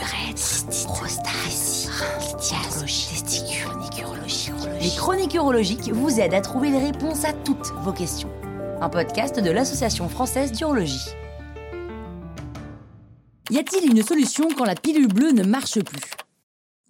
urètre, prostate, Les chroniques urologiques vous aident à trouver les réponses à toutes vos questions. Un podcast de l'Association française d'urologie. Y a-t-il une solution quand la pilule bleue ne marche plus?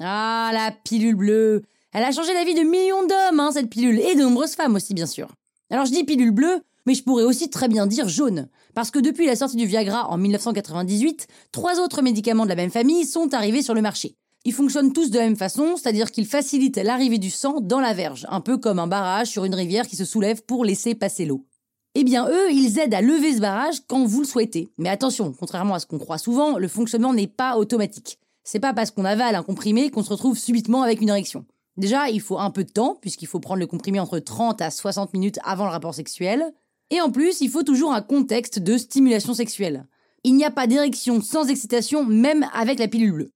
Ah, la pilule bleue Elle a changé la vie de millions d'hommes, hein, cette pilule, et de nombreuses femmes aussi, bien sûr. Alors je dis pilule bleue, mais je pourrais aussi très bien dire jaune, parce que depuis la sortie du Viagra en 1998, trois autres médicaments de la même famille sont arrivés sur le marché. Ils fonctionnent tous de la même façon, c'est-à-dire qu'ils facilitent l'arrivée du sang dans la verge, un peu comme un barrage sur une rivière qui se soulève pour laisser passer l'eau. Eh bien, eux, ils aident à lever ce barrage quand vous le souhaitez. Mais attention, contrairement à ce qu'on croit souvent, le fonctionnement n'est pas automatique. C'est pas parce qu'on avale un comprimé qu'on se retrouve subitement avec une érection. Déjà, il faut un peu de temps, puisqu'il faut prendre le comprimé entre 30 à 60 minutes avant le rapport sexuel. Et en plus, il faut toujours un contexte de stimulation sexuelle. Il n'y a pas d'érection sans excitation, même avec la pilule.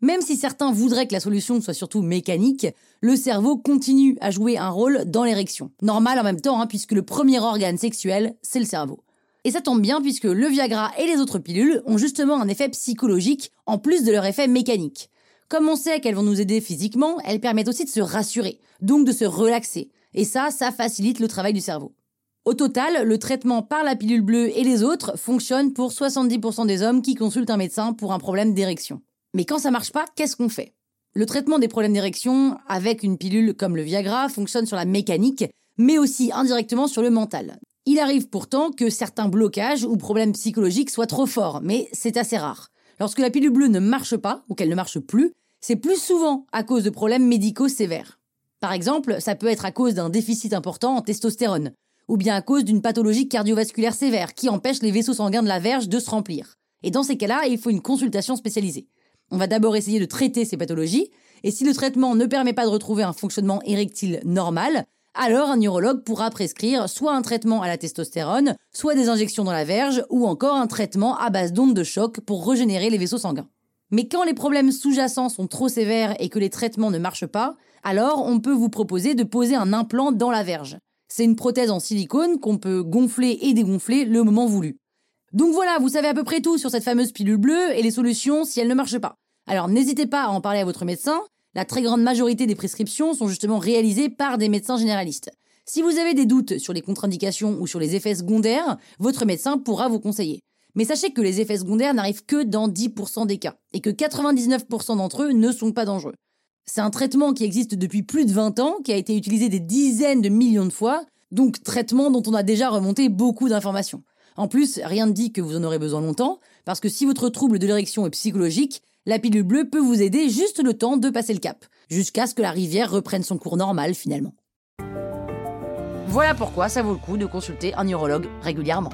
Même si certains voudraient que la solution soit surtout mécanique, le cerveau continue à jouer un rôle dans l'érection. Normal en même temps, hein, puisque le premier organe sexuel, c'est le cerveau. Et ça tombe bien puisque le Viagra et les autres pilules ont justement un effet psychologique en plus de leur effet mécanique. Comme on sait qu'elles vont nous aider physiquement, elles permettent aussi de se rassurer, donc de se relaxer. Et ça, ça facilite le travail du cerveau. Au total, le traitement par la pilule bleue et les autres fonctionne pour 70% des hommes qui consultent un médecin pour un problème d'érection. Mais quand ça marche pas, qu'est-ce qu'on fait? Le traitement des problèmes d'érection avec une pilule comme le Viagra fonctionne sur la mécanique, mais aussi indirectement sur le mental. Il arrive pourtant que certains blocages ou problèmes psychologiques soient trop forts, mais c'est assez rare. Lorsque la pilule bleue ne marche pas, ou qu'elle ne marche plus, c'est plus souvent à cause de problèmes médicaux sévères. Par exemple, ça peut être à cause d'un déficit important en testostérone, ou bien à cause d'une pathologie cardiovasculaire sévère qui empêche les vaisseaux sanguins de la verge de se remplir. Et dans ces cas-là, il faut une consultation spécialisée. On va d'abord essayer de traiter ces pathologies, et si le traitement ne permet pas de retrouver un fonctionnement érectile normal, alors un neurologue pourra prescrire soit un traitement à la testostérone, soit des injections dans la verge, ou encore un traitement à base d'ondes de choc pour régénérer les vaisseaux sanguins. Mais quand les problèmes sous-jacents sont trop sévères et que les traitements ne marchent pas, alors on peut vous proposer de poser un implant dans la verge. C'est une prothèse en silicone qu'on peut gonfler et dégonfler le moment voulu. Donc voilà, vous savez à peu près tout sur cette fameuse pilule bleue et les solutions si elle ne marche pas. Alors n'hésitez pas à en parler à votre médecin. La très grande majorité des prescriptions sont justement réalisées par des médecins généralistes. Si vous avez des doutes sur les contre-indications ou sur les effets secondaires, votre médecin pourra vous conseiller. Mais sachez que les effets secondaires n'arrivent que dans 10% des cas, et que 99% d'entre eux ne sont pas dangereux. C'est un traitement qui existe depuis plus de 20 ans, qui a été utilisé des dizaines de millions de fois, donc traitement dont on a déjà remonté beaucoup d'informations. En plus, rien ne dit que vous en aurez besoin longtemps, parce que si votre trouble de l'érection est psychologique, la pilule bleue peut vous aider juste le temps de passer le cap, jusqu'à ce que la rivière reprenne son cours normal finalement. Voilà pourquoi ça vaut le coup de consulter un urologue régulièrement.